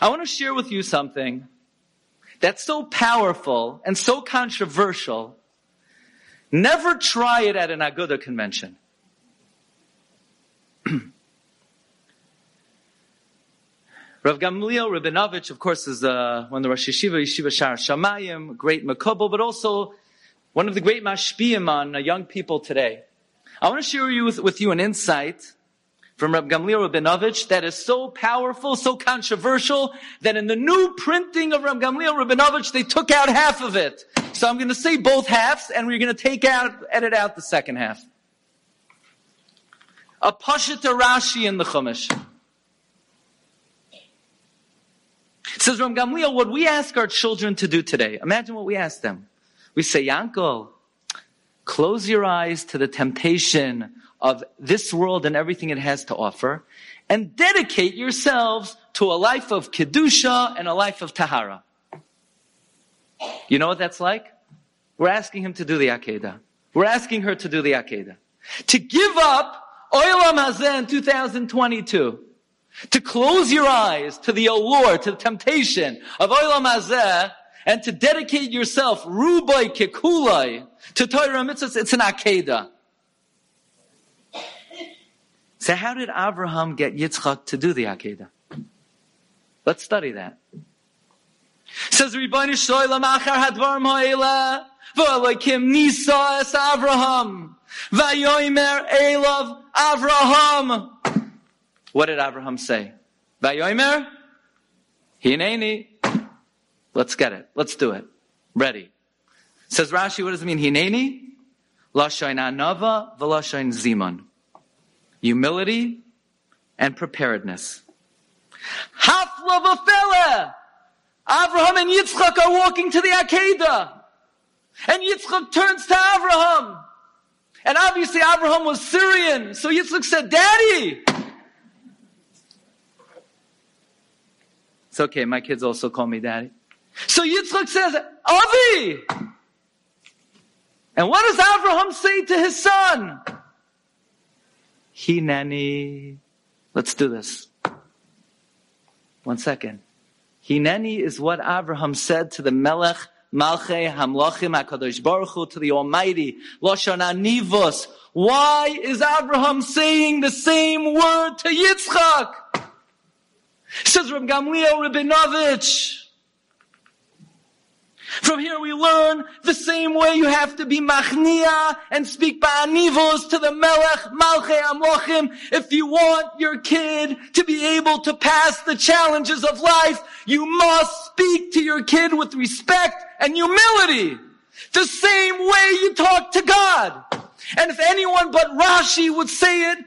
I want to share with you something that's so powerful and so controversial. Never try it at an Aguda convention. Rav Gamliel Rabinovich, of course, is uh, one of the Rosh Yeshiva, Yeshiva Shar Shamayim, great Mekubal, but also one of the great mashpiyim on uh, young people today. I want to share you with, with you an insight from Rav Gamliel Rabinovich that is so powerful, so controversial, that in the new printing of Rav Gamliel Rabinovich, they took out half of it. So I'm going to say both halves, and we're going to take out, edit out the second half. A Pashita Rashi in the Chumash. It says Ram Gamliel, what we ask our children to do today, imagine what we ask them. We say, Yankel, close your eyes to the temptation of this world and everything it has to offer, and dedicate yourselves to a life of Kedusha and a life of Tahara. You know what that's like? We're asking him to do the Akedah. We're asking her to do the Akedah. To give up Oilam Hazeh in 2022 to close your eyes to the allure, to the temptation of Olam Hazeh, and to dedicate yourself, Rubai Kekulai, to Torah Mitzvahs, it's an Akedah. So how did Abraham get Yitzchak to do the Akedah? Let's study that. Says Ribbani Shoylam Achar Hadvar Ma'ela, V'alakim Nisa Es Abraham, V'yoimer Elav Abraham, what did Abraham say? Vayomer, hineni. Let's get it. Let's do it. Ready. Says Rashi, what does it mean? Hineni? Lashain anava v'lashain ziman. Humility and preparedness. Hafla v'fele. Abraham and Yitzchak are walking to the Akedah. And Yitzchak turns to Abraham. And obviously Abraham was Syrian. So Yitzchak said, Daddy, It's okay. My kids also call me daddy. So Yitzchak says, Avi! And what does Abraham say to his son? Hineni. Let's do this. One second. Hineni is what Abraham said to the Melech Malche Hamlochim HaKadosh Baruch Hu, to the Almighty. Lashon Anivos. Why is Abraham saying the same word to Yitzchak? Says Reb Gamliel Rabinovich. From here we learn the same way you have to be machnia and speak ba'anivos to the melech, malche amlochim. If you want your kid to be able to pass the challenges of life, you must speak to your kid with respect and humility. The same way you talk to God. And if anyone but Rashi would say it,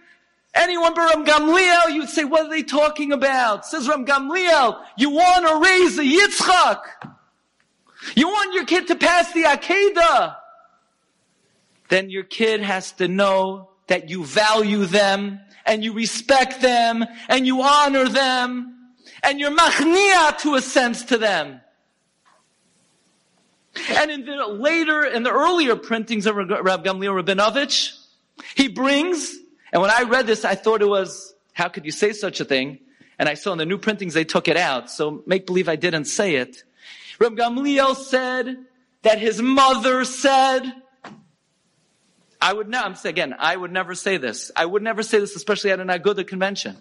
Anyone but Ram Gamliel, you'd say, what are they talking about? Says Ram Gamliel, you want to raise a Yitzchak. You want your kid to pass the Akedah. Then your kid has to know that you value them and you respect them and you honor them and you're machnia to a sense to them. And in the later, in the earlier printings of Rab Gamliel Rabinovich, he brings and when I read this, I thought it was, how could you say such a thing? And I saw in the new printings they took it out. So make believe I didn't say it. Reb Gamliel said that his mother said, I would never, again, I would never say this. I would never say this, especially at an Aguda convention.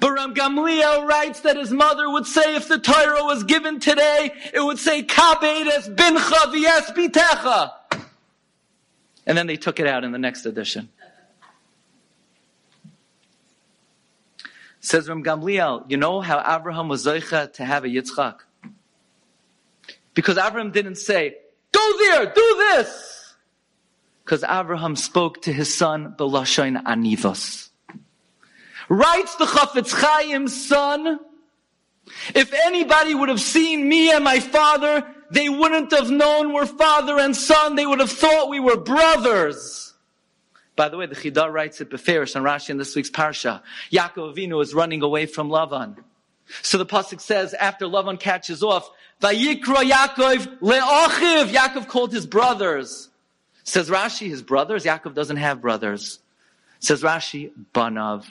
But Ram Gamliel writes that his mother would say if the Torah was given today, it would say, Kabed es bincha v'es bitecha. And then they took it out in the next edition. Says Ram Gamliel, you know how Abraham was Zoicha to have a Yitzchak? Because Abraham didn't say, go there, do this! Because Abraham spoke to his son, Belashain Anivos. Writes the Chafetz Chaim's son, if anybody would have seen me and my father, they wouldn't have known we're father and son. They would have thought we were brothers. By the way, the Chida writes it Beferish and Rashi in this week's Parsha. Yaakov Avinu is running away from Lavan. So the Pasuk says, after Lavan catches off, Vayikra Yaakov le'ochiv. Yaakov called his brothers. Says Rashi, his brothers? Yaakov doesn't have brothers. Says Rashi, Banav.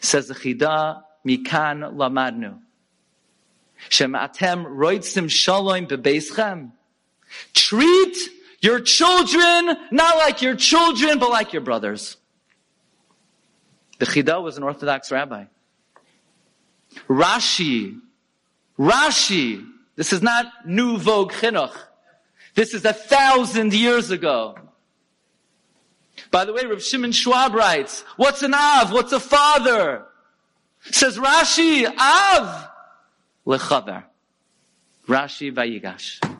Says the Chida, Mikan Lamadnu. Shematem roitzim shalom bebeschem. Treat your children not like your children, but like your brothers. The Chida was an Orthodox rabbi. Rashi, Rashi, this is not new vogue chinuch. This is a thousand years ago. By the way, Rav Shimon Schwab writes, what's an Av? What's a father? Says Rashi, Av, lechaber. Rashi Vayigash.